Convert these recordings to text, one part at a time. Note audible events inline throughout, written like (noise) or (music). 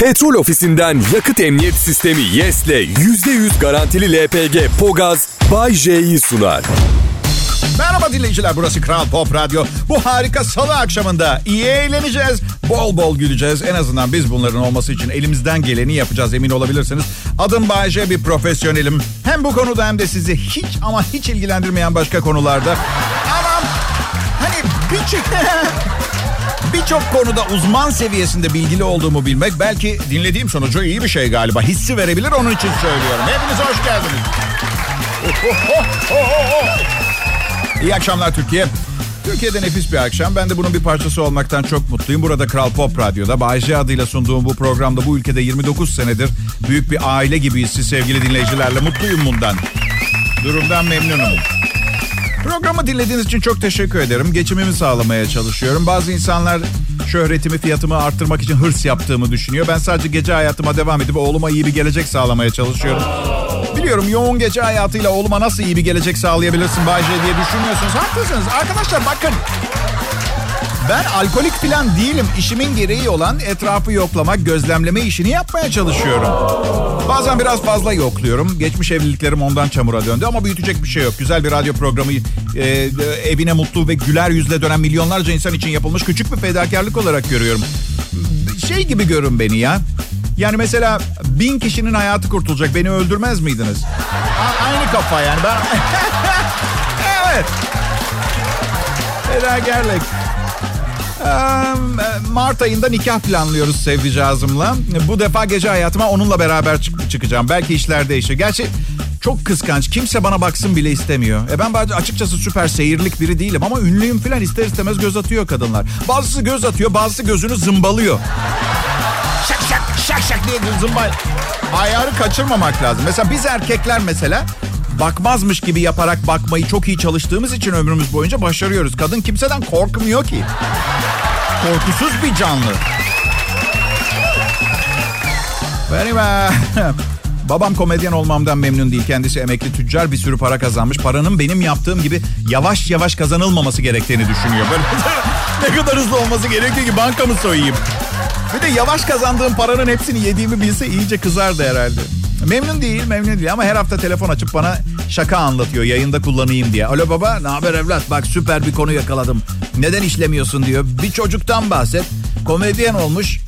Petrol ofisinden yakıt emniyet sistemi YES'le %100 garantili LPG Pogaz Bay J'yi sunar. Merhaba dinleyiciler burası Kral Pop Radyo. Bu harika salı akşamında iyi eğleneceğiz. Bol bol güleceğiz. En azından biz bunların olması için elimizden geleni yapacağız emin olabilirsiniz. Adım Bayece bir profesyonelim. Hem bu konuda hem de sizi hiç ama hiç ilgilendirmeyen başka konularda. Ama hani birçok (laughs) birçok konuda uzman seviyesinde bilgili olduğumu bilmek belki dinlediğim sonucu iyi bir şey galiba. Hissi verebilir onun için söylüyorum. Hepiniz hoş geldiniz. (laughs) İyi akşamlar Türkiye. Türkiye'de nefis bir akşam. Ben de bunun bir parçası olmaktan çok mutluyum. Burada Kral Pop Radyo'da Bayece adıyla sunduğum bu programda bu ülkede 29 senedir büyük bir aile gibiyiz siz sevgili dinleyicilerle. Mutluyum bundan. Durumdan memnunum. Programı dinlediğiniz için çok teşekkür ederim. Geçimimi sağlamaya çalışıyorum. Bazı insanlar şöhretimi, fiyatımı arttırmak için hırs yaptığımı düşünüyor. Ben sadece gece hayatıma devam edip oğluma iyi bir gelecek sağlamaya çalışıyorum. Biliyorum yoğun gece hayatıyla oğluma nasıl iyi bir gelecek sağlayabilirsin Bayce diye düşünüyorsunuz. Haklısınız. Arkadaşlar bakın. Ben alkolik falan değilim. İşimin gereği olan etrafı yoklamak, gözlemleme işini yapmaya çalışıyorum. Bazen biraz fazla yokluyorum. Geçmiş evliliklerim ondan çamura döndü ama büyütecek bir şey yok. Güzel bir radyo programı e, evine mutlu ve güler yüzle dönen milyonlarca insan için yapılmış küçük bir fedakarlık olarak görüyorum. Şey gibi görün beni ya. Yani mesela bin kişinin hayatı kurtulacak. Beni öldürmez miydiniz? A- aynı kafa yani. Ben... (laughs) evet. Fedakarlık. Mart ayında nikah planlıyoruz sevdicazımla. Bu defa gece hayatıma onunla beraber çık- çıkacağım. Belki işler değişir. Gerçi çok kıskanç. Kimse bana baksın bile istemiyor. E ben açıkçası süper seyirlik biri değilim ama ünlüyüm falan ister istemez göz atıyor kadınlar. Bazısı göz atıyor, bazısı gözünü zımbalıyor. Şak şak şak şak diye zımbal. Ayarı kaçırmamak lazım. Mesela biz erkekler mesela bakmazmış gibi yaparak bakmayı çok iyi çalıştığımız için ömrümüz boyunca başarıyoruz. Kadın kimseden korkmuyor ki. Korkusuz bir canlı. Benim (laughs) babam komedyen olmamdan memnun değil. Kendisi emekli tüccar bir sürü para kazanmış. Paranın benim yaptığım gibi yavaş yavaş kazanılmaması gerektiğini düşünüyor. (laughs) Ne kadar hızlı olması gerekiyor ki bankamı soyayım. Bir de yavaş kazandığım paranın hepsini yediğimi bilse iyice kızardı herhalde. Memnun değil, memnun değil ama her hafta telefon açıp bana şaka anlatıyor yayında kullanayım diye. Alo baba, ne haber evlat? Bak süper bir konu yakaladım. Neden işlemiyorsun diyor. Bir çocuktan bahset. Komedyen olmuş.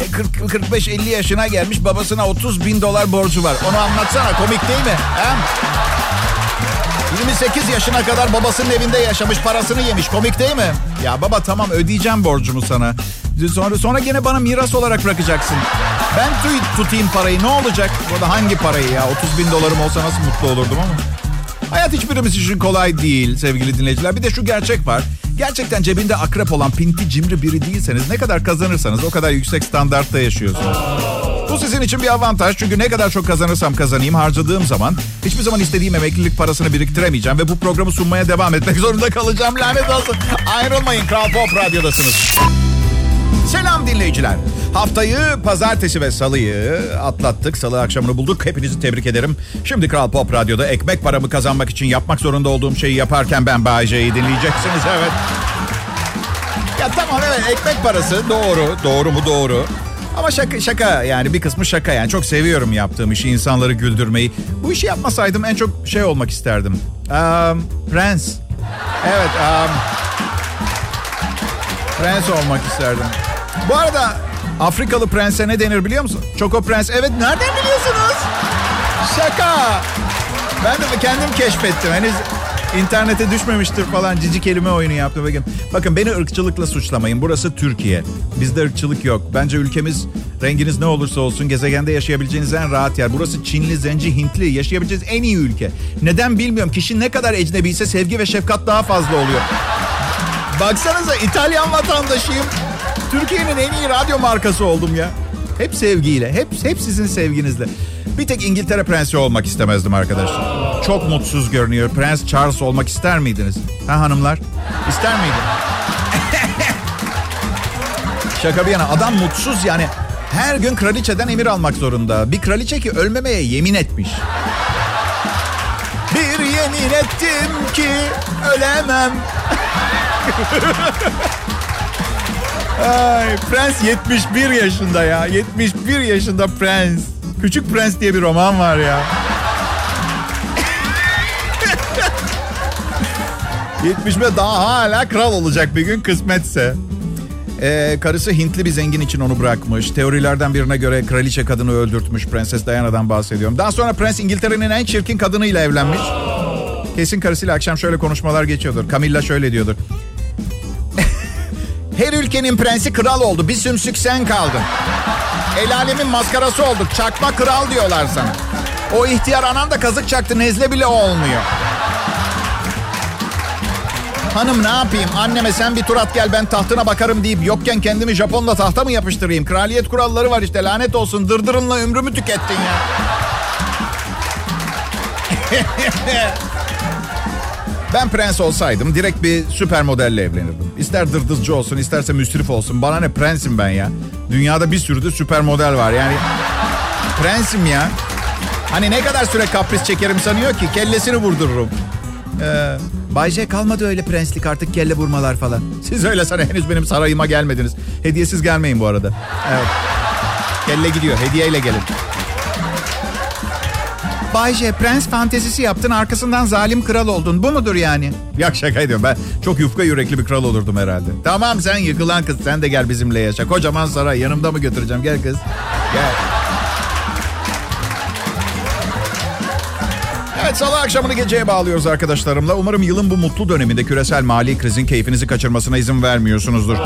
E 45-50 yaşına gelmiş babasına 30 bin dolar borcu var. Onu anlatsana komik değil mi? He? 28 yaşına kadar babasının evinde yaşamış parasını yemiş komik değil mi? Ya baba tamam ödeyeceğim borcumu sana. Sonra sonra gene bana miras olarak bırakacaksın. Ben tut, tutayım parayı ne olacak? Burada hangi parayı ya? 30 bin dolarım olsa nasıl mutlu olurdum ama. Hayat hiçbirimiz için kolay değil sevgili dinleyiciler. Bir de şu gerçek var. Gerçekten cebinde akrep olan pinti cimri biri değilseniz ne kadar kazanırsanız o kadar yüksek standartta yaşıyorsunuz. Bu sizin için bir avantaj çünkü ne kadar çok kazanırsam kazanayım harcadığım zaman hiçbir zaman istediğim emeklilik parasını biriktiremeyeceğim ve bu programı sunmaya devam etmek (laughs) zorunda kalacağım. Lanet olsun. Ayrılmayın Kral Pop Radyo'dasınız. Selam dinleyiciler. Haftayı pazartesi ve salıyı atlattık. Salı akşamını bulduk. Hepinizi tebrik ederim. Şimdi Kral Pop Radyo'da ekmek paramı kazanmak için yapmak zorunda olduğum şeyi yaparken ben Bayece'yi dinleyeceksiniz. (laughs) Evet. Ya tamam evet ekmek parası doğru. Doğru mu doğru. Ama şaka, şaka yani bir kısmı şaka yani. Çok seviyorum yaptığım işi, insanları güldürmeyi. Bu işi yapmasaydım en çok şey olmak isterdim. Um, prens. Evet. Um, prens olmak isterdim. Bu arada Afrikalı prense ne denir biliyor musun? Çoko prens. Evet nereden biliyorsunuz? Şaka. Ben de kendim keşfettim. Henüz internete düşmemiştir falan cici kelime oyunu yaptım. Bakın, bakın beni ırkçılıkla suçlamayın. Burası Türkiye. Bizde ırkçılık yok. Bence ülkemiz renginiz ne olursa olsun gezegende yaşayabileceğiniz en rahat yer. Burası Çinli, Zenci, Hintli yaşayabileceğiniz en iyi ülke. Neden bilmiyorum. Kişi ne kadar ecnebi ise sevgi ve şefkat daha fazla oluyor. Baksanıza İtalyan vatandaşıyım. Türkiye'nin en iyi radyo markası oldum ya. Hep sevgiyle, hep, hep sizin sevginizle. Bir tek İngiltere prensi olmak istemezdim arkadaşlar. Çok mutsuz görünüyor. Prens Charles olmak ister miydiniz? Ha hanımlar? İster miydin? (laughs) Şaka bir yana adam mutsuz yani. Her gün kraliçeden emir almak zorunda. Bir kraliçe ki ölmemeye yemin etmiş. Bir yemin ettim ki ölemem. Ay, Prens 71 yaşında ya. 71 yaşında Prens. Küçük Prens diye bir roman var ya. 71 daha hala kral olacak bir gün kısmetse. Ee, karısı Hintli bir zengin için onu bırakmış. Teorilerden birine göre kraliçe kadını öldürtmüş. Prenses Diana'dan bahsediyorum. Daha sonra prens İngiltere'nin en çirkin kadınıyla evlenmiş. Kesin karısıyla akşam şöyle konuşmalar geçiyordur. Camilla şöyle diyordur. Her ülkenin prensi kral oldu. Bir sümsük sen kaldın. El alemin maskarası olduk. Çakma kral diyorlar sana. O ihtiyar anan da kazık çaktı. Nezle bile olmuyor. Hanım ne yapayım? Anneme sen bir tur at gel ben tahtına bakarım deyip yokken kendimi Japonla tahta mı yapıştırayım? Kraliyet kuralları var işte lanet olsun. Dırdırınla ömrümü tükettin ya. (laughs) ben prens olsaydım direkt bir süper modelle evlenirdim. İster dırdızcı olsun isterse müsrif olsun. Bana ne prensim ben ya. Dünyada bir sürü de süper model var yani. Prensim ya. Hani ne kadar süre kapris çekerim sanıyor ki kellesini vurdururum. Ee, Bay J kalmadı öyle prenslik artık kelle vurmalar falan. Siz öyle sana henüz benim sarayıma gelmediniz. Hediyesiz gelmeyin bu arada. Evet. Kelle gidiyor hediyeyle gelin. Bay J prens fantezisi yaptın arkasından zalim kral oldun. Bu mudur yani? Yok şaka ediyorum ben çok yufka yürekli bir kral olurdum herhalde. Tamam sen yıkılan kız sen de gel bizimle yaşa. Kocaman saray yanımda mı götüreceğim gel kız. Gel. Evet salı akşamını geceye bağlıyoruz arkadaşlarımla. Umarım yılın bu mutlu döneminde küresel mali krizin keyfinizi kaçırmasına izin vermiyorsunuzdur.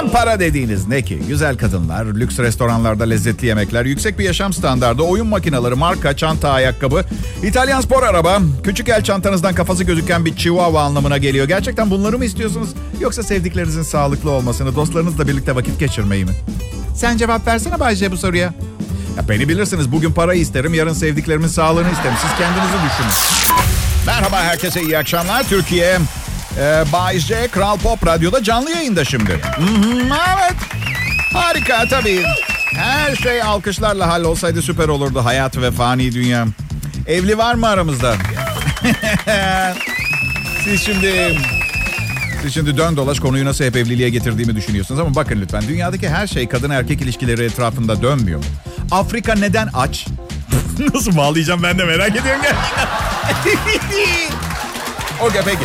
Hem para dediğiniz ne ki? Güzel kadınlar, lüks restoranlarda lezzetli yemekler, yüksek bir yaşam standardı, oyun makineleri, marka, çanta, ayakkabı, İtalyan spor araba, küçük el çantanızdan kafası gözüken bir chihuahua anlamına geliyor. Gerçekten bunları mı istiyorsunuz? Yoksa sevdiklerinizin sağlıklı olmasını, dostlarınızla birlikte vakit geçirmeyi mi? Sen cevap versene Bayce bu soruya. Ya beni bilirsiniz bugün para isterim, yarın sevdiklerimin sağlığını isterim. Siz kendinizi düşünün. Merhaba herkese iyi akşamlar. Türkiye e, Bay Kral Pop Radyo'da canlı yayında şimdi. Hı-hı, evet. Harika tabii. Her şey alkışlarla hallolsaydı süper olurdu hayat ve fani dünya. Evli var mı aramızda? (laughs) Siz şimdi... Siz şimdi dön dolaş konuyu nasıl hep evliliğe getirdiğimi düşünüyorsunuz ama bakın lütfen dünyadaki her şey kadın erkek ilişkileri etrafında dönmüyor mu? Afrika neden aç? (laughs) nasıl bağlayacağım ben de merak ediyorum gerçekten. (laughs) Okey peki.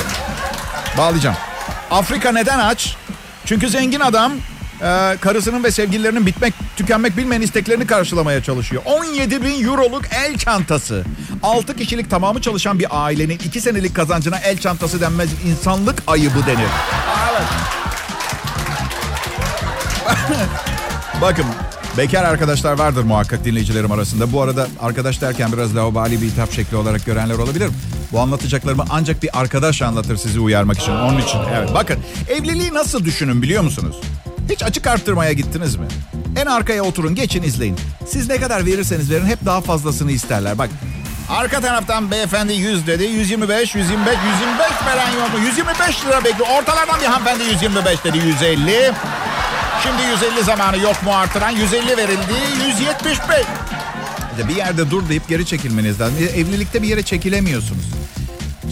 Bağlayacağım. Afrika neden aç? Çünkü zengin adam e, karısının ve sevgililerinin bitmek, tükenmek bilmeyen isteklerini karşılamaya çalışıyor. 17 bin euroluk el çantası. 6 kişilik tamamı çalışan bir ailenin 2 senelik kazancına el çantası denmez. insanlık ayıbı denir. Evet. (laughs) Bakın bekar arkadaşlar vardır muhakkak dinleyicilerim arasında. Bu arada arkadaş derken biraz laubali bir hitap şekli olarak görenler olabilir. Bu anlatacaklarımı ancak bir arkadaş anlatır sizi uyarmak için. Onun için evet bakın evliliği nasıl düşünün biliyor musunuz? Hiç açık arttırmaya gittiniz mi? En arkaya oturun geçin izleyin. Siz ne kadar verirseniz verin hep daha fazlasını isterler. Bak Arka taraftan beyefendi 100 dedi. 125, 125, 125 veren yok mu? 125 lira bekliyor. Ortalardan bir hanımefendi 125 dedi. 150. Şimdi 150 zamanı yok mu artıran? 150 verildi. 175. Bir yerde dur deyip geri çekilmeniz lazım. Evlilikte bir yere çekilemiyorsunuz.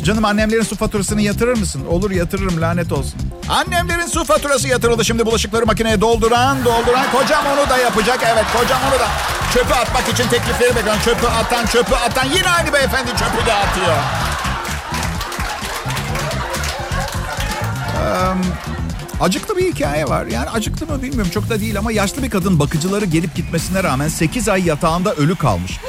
Canım annemlerin su faturasını yatırır mısın? Olur yatırırım lanet olsun. Annemlerin su faturası yatırıldı. Şimdi bulaşıkları makineye dolduran dolduran. Kocam onu da yapacak. Evet kocam onu da. Çöpü atmak için teklifleri bekliyorum. Çöpü atan çöpü atan. Yine aynı beyefendi çöpü de atıyor. Acıklı bir hikaye var. Yani acıklı mı bilmiyorum çok da değil ama yaşlı bir kadın bakıcıları gelip gitmesine rağmen 8 ay yatağında ölü kalmış.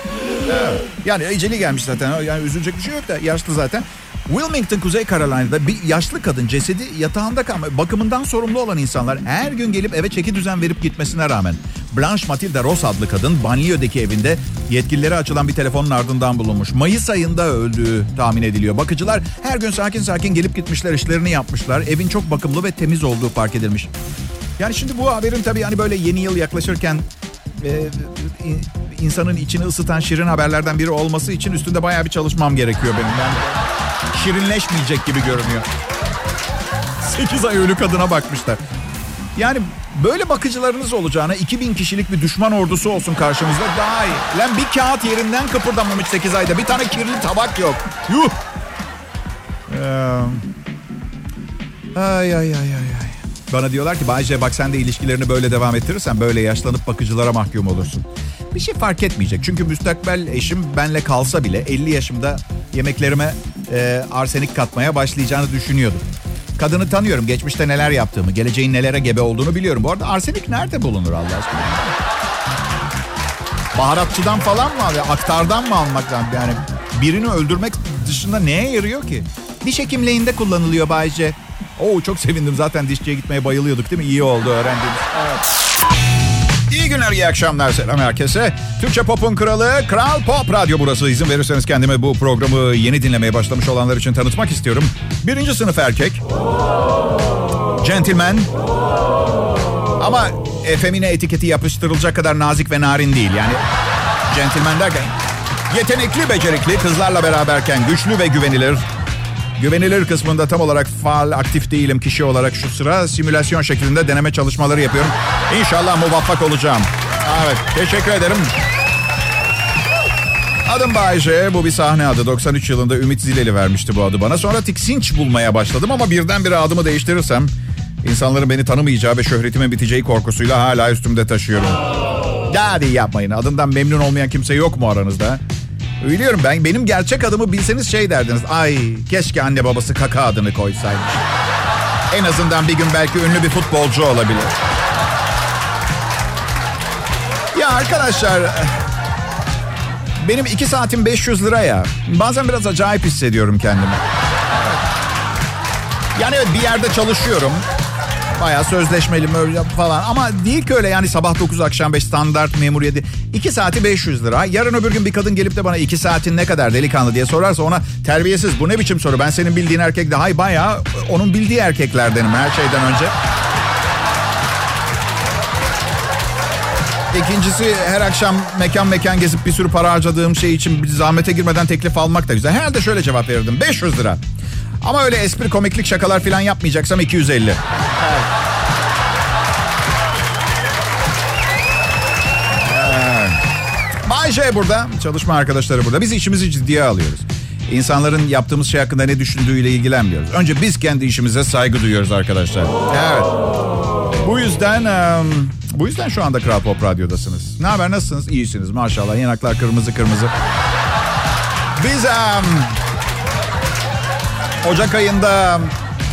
Yani eceli gelmiş zaten. Yani üzülecek bir şey yok da yaşlı zaten. Wilmington, Kuzey Carolina'da bir yaşlı kadın cesedi yatağında kalmış. Bakımından sorumlu olan insanlar her gün gelip eve çeki düzen verip gitmesine rağmen Blanche Matilda Ross adlı kadın banliyödeki evinde yetkililere açılan bir telefonun ardından bulunmuş. Mayıs ayında öldüğü tahmin ediliyor. Bakıcılar her gün sakin sakin gelip gitmişler, işlerini yapmışlar. Evin çok bakımlı ve temiz olduğu fark edilmiş. Yani şimdi bu haberin tabii hani böyle yeni yıl yaklaşırken e, insanın içini ısıtan şirin haberlerden biri olması için üstünde bayağı bir çalışmam gerekiyor benim. Yani şirinleşmeyecek gibi görünüyor. 8 ay ölü kadına bakmışlar. Yani böyle bakıcılarınız olacağına 2000 kişilik bir düşman ordusu olsun karşımızda daha iyi. Lan bir kağıt yerinden kıpırdamamış 8 ayda. Bir tane kirli tabak yok. Yuh. Ee, ay ay ay ay. Bana diyorlar ki Bayce bak sen de ilişkilerini böyle devam ettirirsen böyle yaşlanıp bakıcılara mahkum olursun. Bir şey fark etmeyecek. Çünkü müstakbel eşim benle kalsa bile 50 yaşımda yemeklerime e, arsenik katmaya başlayacağını düşünüyordum. Kadını tanıyorum. Geçmişte neler yaptığımı, geleceğin nelere gebe olduğunu biliyorum. Bu arada arsenik nerede bulunur Allah aşkına? Baharatçıdan falan mı alıyor? Aktardan mı almak lazım? Yani birini öldürmek dışında neye yarıyor ki? Diş hekimliğinde kullanılıyor Bayce. Oo çok sevindim zaten dişçiye gitmeye bayılıyorduk değil mi? İyi oldu öğrendiğimiz. Evet. İyi günler, iyi akşamlar. Selam herkese. Türkçe Pop'un kralı Kral Pop Radyo burası. İzin verirseniz kendime bu programı yeni dinlemeye başlamış olanlar için tanıtmak istiyorum. Birinci sınıf erkek. Gentleman. Ama efemine etiketi yapıştırılacak kadar nazik ve narin değil. Yani gentleman derken yetenekli, becerikli, kızlarla beraberken güçlü ve güvenilir. Güvenilir kısmında tam olarak faal, aktif değilim kişi olarak şu sıra. Simülasyon şeklinde deneme çalışmaları yapıyorum. İnşallah muvaffak olacağım. Evet, teşekkür ederim. Adım Bayce. Bu bir sahne adı. 93 yılında Ümit Zileli vermişti bu adı bana. Sonra tiksinç bulmaya başladım ama birdenbire adımı değiştirirsem... insanların beni tanımayacağı ve şöhretimin biteceği korkusuyla hala üstümde taşıyorum. Hadi yapmayın. Adından memnun olmayan kimse yok mu aranızda? Biliyorum ben. Benim gerçek adımı bilseniz şey derdiniz. Ay keşke anne babası kaka adını koysaymış. En azından bir gün belki ünlü bir futbolcu olabilir. Ya arkadaşlar... Benim iki saatim 500 lira ya. Bazen biraz acayip hissediyorum kendimi. Yani evet bir yerde çalışıyorum. Bayağı sözleşmeli falan ama değil ki öyle yani sabah 9 akşam 5 standart memuriyeti. 2 saati 500 lira. Yarın öbür gün bir kadın gelip de bana 2 saatin ne kadar delikanlı diye sorarsa ona terbiyesiz bu ne biçim soru ben senin bildiğin erkek de hay bayağı onun bildiği erkeklerdenim her şeyden önce. İkincisi her akşam mekan mekan gezip bir sürü para harcadığım şey için zahmete girmeden teklif almak da güzel. Herhalde şöyle cevap verirdim. 500 lira. Ama öyle espri komiklik şakalar falan yapmayacaksam 250. Evet. Bay burada. Çalışma arkadaşları burada. Biz işimizi ciddiye alıyoruz. İnsanların yaptığımız şey hakkında ne düşündüğüyle ilgilenmiyoruz. Önce biz kendi işimize saygı duyuyoruz arkadaşlar. Evet. Bu yüzden bu yüzden şu anda Kral Pop Radyo'dasınız. Ne haber nasılsınız? İyisiniz maşallah. Yanaklar kırmızı kırmızı. Biz Ocak ayında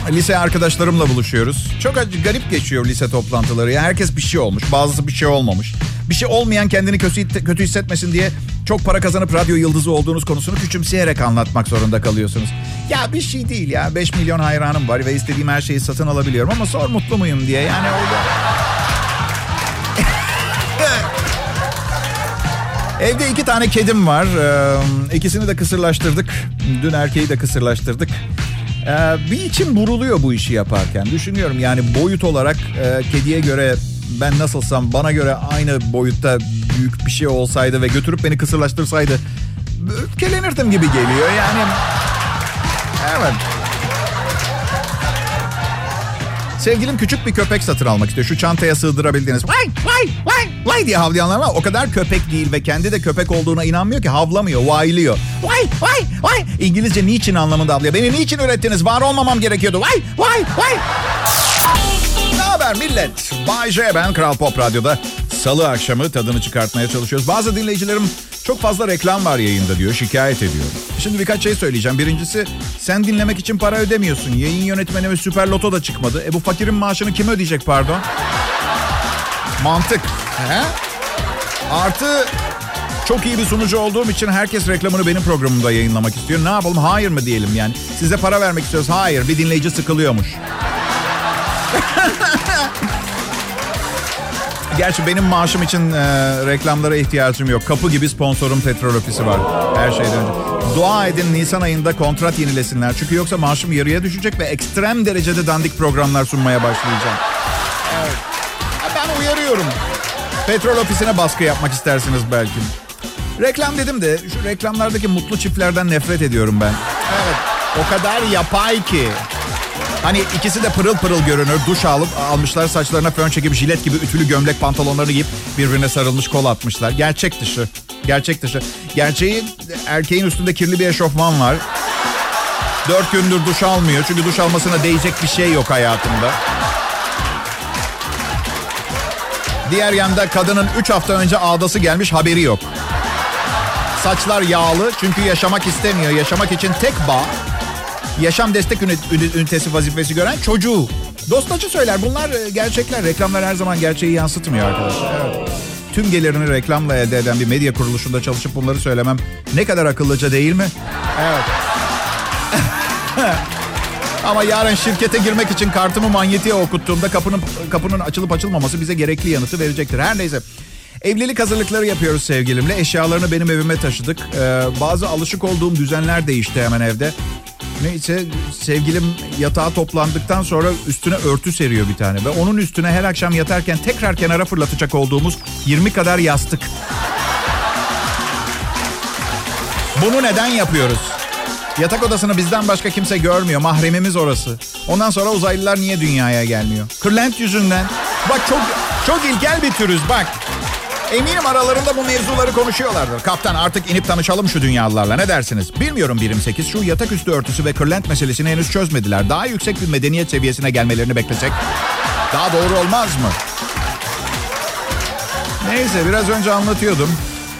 lise arkadaşlarımla buluşuyoruz. Çok garip geçiyor lise toplantıları. Yani herkes bir şey olmuş, bazısı bir şey olmamış. Bir şey olmayan kendini kötü, kötü hissetmesin diye çok para kazanıp radyo yıldızı olduğunuz konusunu küçümseyerek anlatmak zorunda kalıyorsunuz. Ya bir şey değil ya. 5 milyon hayranım var ve istediğim her şeyi satın alabiliyorum ama sor mutlu muyum diye. Yani orada... (laughs) Evde iki tane kedim var. Ee, ikisini de kısırlaştırdık. Dün erkeği de kısırlaştırdık. Ee, bir içim buruluyor bu işi yaparken. Düşünüyorum yani boyut olarak e, kediye göre ben nasılsam bana göre aynı boyutta büyük bir şey olsaydı ve götürüp beni kısırlaştırsaydı öfkelenirdim gibi geliyor. Yani evet. Sevgilim küçük bir köpek satın almak istiyor. Şu çantaya sığdırabildiğiniz vay vay vay vay diye havlayanlar var. O kadar köpek değil ve kendi de köpek olduğuna inanmıyor ki havlamıyor, vaylıyor. Vay vay vay. İngilizce niçin anlamında havlıyor. Beni niçin ürettiniz? Var olmamam gerekiyordu. Vay vay vay. Ne haber millet? Bay J ben Kral Pop Radyo'da. Salı akşamı tadını çıkartmaya çalışıyoruz. Bazı dinleyicilerim çok fazla reklam var yayında diyor, şikayet ediyor. Şimdi birkaç şey söyleyeceğim. Birincisi sen dinlemek için para ödemiyorsun. Yayın yönetmeni ve Süper Loto da çıkmadı. E bu fakirin maaşını kim ödeyecek pardon? Mantık. He? Artı çok iyi bir sunucu olduğum için herkes reklamını benim programımda yayınlamak istiyor. Ne yapalım hayır mı diyelim yani. Size para vermek istiyoruz. Hayır bir dinleyici sıkılıyormuş. Gerçi benim maaşım için e, reklamlara ihtiyacım yok. Kapı gibi sponsorum petrol ofisi var. Her şeyden önce. Dua edin Nisan ayında kontrat yenilesinler. Çünkü yoksa maaşım yarıya düşecek ve ekstrem derecede dandik programlar sunmaya başlayacağım. Evet. Ben uyarıyorum. Petrol ofisine baskı yapmak istersiniz belki. Reklam dedim de şu reklamlardaki mutlu çiftlerden nefret ediyorum ben. Evet. O kadar yapay ki. Hani ikisi de pırıl pırıl görünür. Duş alıp almışlar saçlarına fön çekip jilet gibi ütülü gömlek pantolonları giyip birbirine sarılmış kol atmışlar. Gerçek dışı. Gerçek dışı. Gerçeği erkeğin üstünde kirli bir eşofman var. Dört gündür duş almıyor. Çünkü duş almasına değecek bir şey yok hayatında. Diğer yanda kadının 3 hafta önce ağdası gelmiş haberi yok. Saçlar yağlı çünkü yaşamak istemiyor. Yaşamak için tek bağ yaşam destek ünitesi vazifesi gören çocuğu. Dostacı söyler. Bunlar e, gerçekler. Reklamlar her zaman gerçeği yansıtmıyor arkadaşlar. Evet. Tüm gelirini reklamla elde eden bir medya kuruluşunda çalışıp bunları söylemem ne kadar akıllıca değil mi? Evet. (laughs) Ama yarın şirkete girmek için kartımı manyetiğe okuttuğumda kapının kapının açılıp açılmaması bize gerekli yanıtı verecektir. Her neyse. Evlilik hazırlıkları yapıyoruz sevgilimle. Eşyalarını benim evime taşıdık. Ee, bazı alışık olduğum düzenler değişti hemen evde. Neyse sevgilim yatağa toplandıktan sonra üstüne örtü seriyor bir tane. Ve onun üstüne her akşam yatarken tekrar kenara fırlatacak olduğumuz 20 kadar yastık. Bunu neden yapıyoruz? Yatak odasını bizden başka kimse görmüyor. Mahremimiz orası. Ondan sonra uzaylılar niye dünyaya gelmiyor? Kırlent yüzünden. Bak çok çok ilkel bir türüz bak. Eminim aralarında bu mevzuları konuşuyorlardır. Kaptan artık inip tanışalım şu dünyalılarla ne dersiniz? Bilmiyorum birim 8 şu yatak üstü örtüsü ve kırlent meselesini henüz çözmediler. Daha yüksek bir medeniyet seviyesine gelmelerini beklesek daha doğru olmaz mı? Neyse biraz önce anlatıyordum.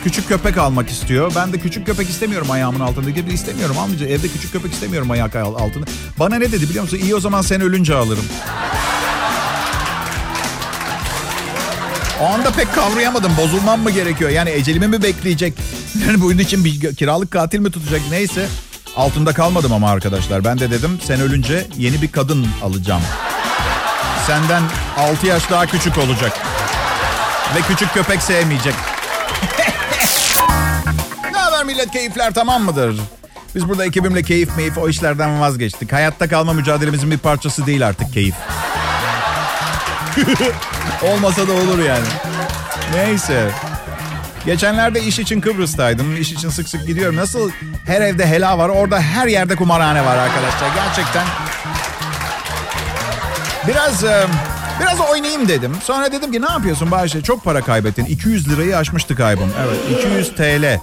Küçük köpek almak istiyor. Ben de küçük köpek istemiyorum ayağımın altındaki. istemiyorum almayacağım. Evde küçük köpek istemiyorum ayak altında. Bana ne dedi biliyor musun? İyi o zaman sen ölünce alırım. O anda pek kavrayamadım. Bozulmam mı gerekiyor? Yani ecelimi mi bekleyecek? Yani bunun için bir kiralık katil mi tutacak? Neyse. Altında kalmadım ama arkadaşlar. Ben de dedim sen ölünce yeni bir kadın alacağım. Senden 6 yaş daha küçük olacak. Ve küçük köpek sevmeyecek. (laughs) ne haber millet keyifler tamam mıdır? Biz burada ekibimle keyif meyif o işlerden vazgeçtik. Hayatta kalma mücadelemizin bir parçası değil artık keyif. (laughs) Olmasa da olur yani. Neyse. Geçenlerde iş için Kıbrıs'taydım. İş için sık sık gidiyorum. Nasıl her evde hela var, orada her yerde kumarhane var arkadaşlar. Gerçekten. Biraz e, biraz oynayayım dedim. Sonra dedim ki ne yapıyorsun Bayşe? Çok para kaybettin. 200 lirayı aşmıştı kaybım. Evet 200 TL.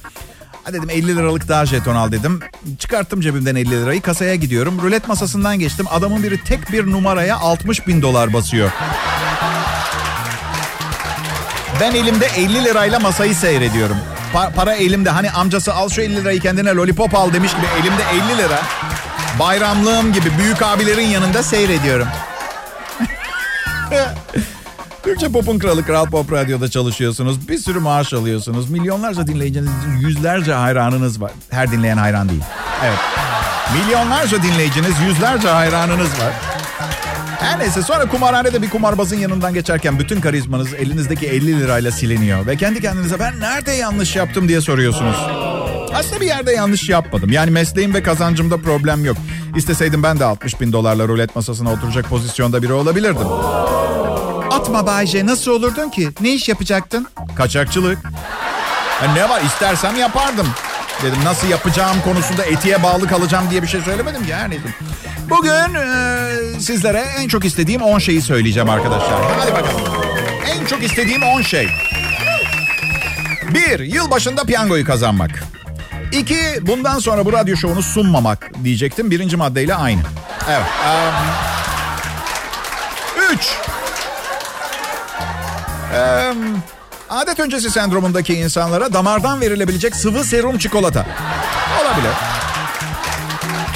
Ha dedim 50 liralık daha jeton al dedim. Çıkarttım cebimden 50 lirayı kasaya gidiyorum. Rulet masasından geçtim. Adamın biri tek bir numaraya 60 bin dolar basıyor. Ben elimde 50 lirayla masayı seyrediyorum. Pa- para elimde. Hani amcası al şu 50 lirayı kendine lollipop al demiş gibi elimde 50 lira. Bayramlığım gibi büyük abilerin yanında seyrediyorum. (laughs) Türkçe Pop'un kralı Kral Pop Radyo'da çalışıyorsunuz. Bir sürü maaş alıyorsunuz. Milyonlarca dinleyiciniz, yüzlerce hayranınız var. Her dinleyen hayran değil. Evet. Milyonlarca dinleyiciniz, yüzlerce hayranınız var. Her neyse sonra kumarhanede bir kumarbazın yanından geçerken bütün karizmanız elinizdeki 50 lirayla siliniyor. Ve kendi kendinize ben nerede yanlış yaptım diye soruyorsunuz. Aslında bir yerde yanlış yapmadım. Yani mesleğim ve kazancımda problem yok. İsteseydim ben de 60 bin dolarla rulet masasına oturacak pozisyonda biri olabilirdim. Atma Bayce nasıl olurdun ki? Ne iş yapacaktın? Kaçakçılık. Ya ne var istersem yapardım. Dedim nasıl yapacağım konusunda etiğe bağlı kalacağım diye bir şey söylemedim ki her neyse. Bugün e, sizlere en çok istediğim 10 şeyi söyleyeceğim arkadaşlar. Hadi bakalım. En çok istediğim 10 şey. 1. Yılbaşında piyangoyu kazanmak. 2. Bundan sonra bu radyo şovunu sunmamak diyecektim. Birinci maddeyle aynı. Evet. 3. Um, adet öncesi sendromundaki insanlara damardan verilebilecek sıvı serum çikolata. Olabilir.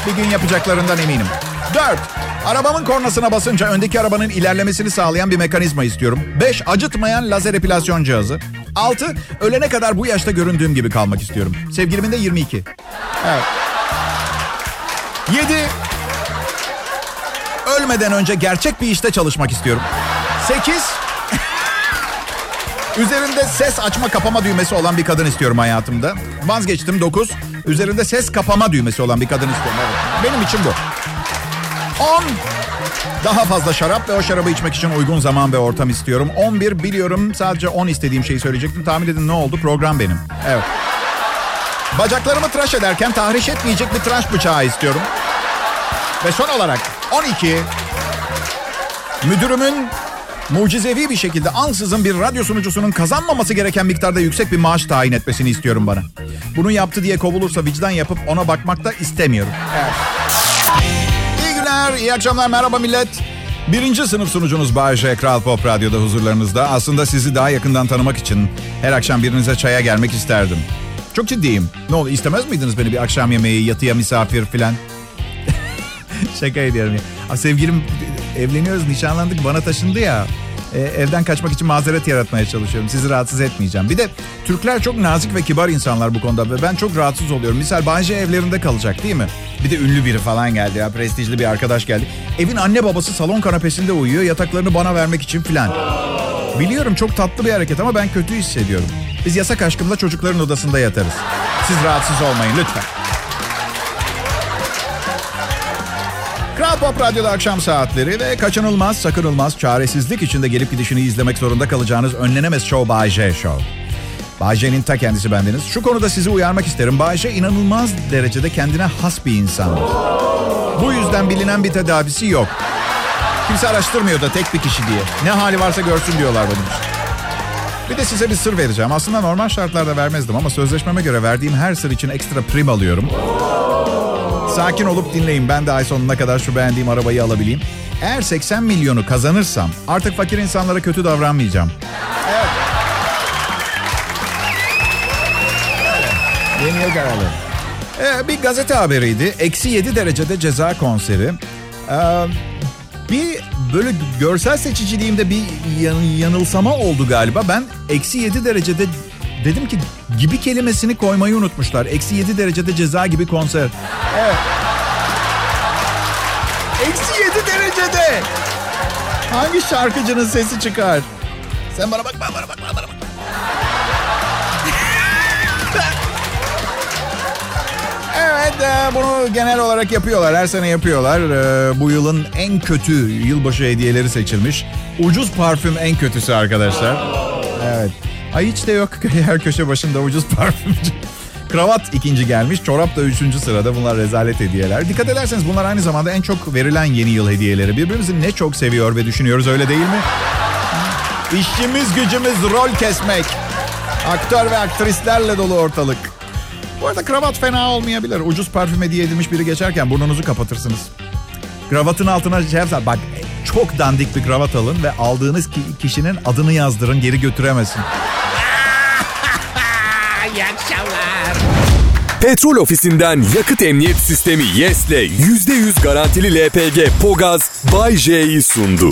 Bir gün yapacaklarından eminim. Dört, arabamın kornasına basınca öndeki arabanın ilerlemesini sağlayan bir mekanizma istiyorum. Beş, acıtmayan lazer epilasyon cihazı. Altı, ölene kadar bu yaşta göründüğüm gibi kalmak istiyorum. Sevgilimin de 22. Evet. Yedi, ölmeden önce gerçek bir işte çalışmak istiyorum. Sekiz, Üzerinde ses açma kapama düğmesi olan bir kadın istiyorum hayatımda. Vazgeçtim 9. Üzerinde ses kapama düğmesi olan bir kadın istiyorum. Evet. Benim için bu. 10. Daha fazla şarap ve o şarabı içmek için uygun zaman ve ortam istiyorum. 11 biliyorum sadece 10 istediğim şeyi söyleyecektim. Tahmin edin ne oldu? Program benim. Evet. Bacaklarımı tıraş ederken tahriş etmeyecek bir tıraş bıçağı istiyorum. Ve son olarak 12. Müdürümün mucizevi bir şekilde ansızın bir radyo sunucusunun kazanmaması gereken miktarda yüksek bir maaş tayin etmesini istiyorum bana. Bunu yaptı diye kovulursa vicdan yapıp ona bakmak da istemiyorum. Evet. İyi günler, iyi akşamlar, merhaba millet. Birinci sınıf sunucunuz Bay J. Kral Pop Radyo'da huzurlarınızda. Aslında sizi daha yakından tanımak için her akşam birinize çaya gelmek isterdim. Çok ciddiyim. Ne oldu istemez miydiniz beni bir akşam yemeği, yatıya misafir filan? (laughs) Şaka ediyorum ya. Sevgilim evleniyoruz, nişanlandık, bana taşındı ya. E, evden kaçmak için mazeret yaratmaya çalışıyorum. Sizi rahatsız etmeyeceğim. Bir de Türkler çok nazik ve kibar insanlar bu konuda ve ben çok rahatsız oluyorum. Misal Bayce evlerinde kalacak değil mi? Bir de ünlü biri falan geldi ya. Prestijli bir arkadaş geldi. Evin anne babası salon kanapesinde uyuyor. Yataklarını bana vermek için filan. Biliyorum çok tatlı bir hareket ama ben kötü hissediyorum. Biz yasak aşkımla çocukların odasında yatarız. Siz rahatsız olmayın lütfen. Kral Pop Radyo'da akşam saatleri ve kaçınılmaz, sakınılmaz, çaresizlik içinde gelip gidişini izlemek zorunda kalacağınız önlenemez show Bay J Show. Bay J'nin ta kendisi bendeniz. Şu konuda sizi uyarmak isterim. Bay J inanılmaz derecede kendine has bir insandır. Bu yüzden bilinen bir tedavisi yok. Kimse araştırmıyor da tek bir kişi diye. Ne hali varsa görsün diyorlar benim için. Bir de size bir sır vereceğim. Aslında normal şartlarda vermezdim ama sözleşmeme göre verdiğim her sır için ekstra prim alıyorum. Sakin olup dinleyin. Ben de ay sonuna kadar şu beğendiğim arabayı alabileyim. Eğer 80 milyonu kazanırsam artık fakir insanlara kötü davranmayacağım. Evet. Yeni yıl kararı. Ee, bir gazete haberiydi. Eksi 7 derecede ceza konseri. Ee, bir böyle görsel seçiciliğimde bir yan, yanılsama oldu galiba. Ben eksi 7 derecede dedim ki gibi kelimesini koymayı unutmuşlar. Eksi 7 derecede ceza gibi konser. Eksi 7 derecede. Hangi şarkıcının sesi çıkar? Sen bana bak, bana bak, bana bak. (laughs) Evet e, bunu genel olarak yapıyorlar. Her sene yapıyorlar. E, bu yılın en kötü yılbaşı hediyeleri seçilmiş. Ucuz parfüm en kötüsü arkadaşlar. Evet. Ay hiç de yok (laughs) her köşe başında ucuz parfümcü. Kravat ikinci gelmiş. Çorap da üçüncü sırada. Bunlar rezalet hediyeler. Dikkat ederseniz bunlar aynı zamanda en çok verilen yeni yıl hediyeleri. Birbirimizi ne çok seviyor ve düşünüyoruz öyle değil mi? İşimiz gücümüz rol kesmek. Aktör ve aktrislerle dolu ortalık. Bu arada kravat fena olmayabilir. Ucuz parfüm hediye edilmiş biri geçerken burnunuzu kapatırsınız. Kravatın altına şey yapsa bak çok dandik bir kravat alın ve aldığınız kişinin adını yazdırın geri götüremesin. İyi akşamlar. Petrol ofisinden yakıt emniyet sistemi YES'le %100 garantili LPG Pogaz Bay J'yi sundu.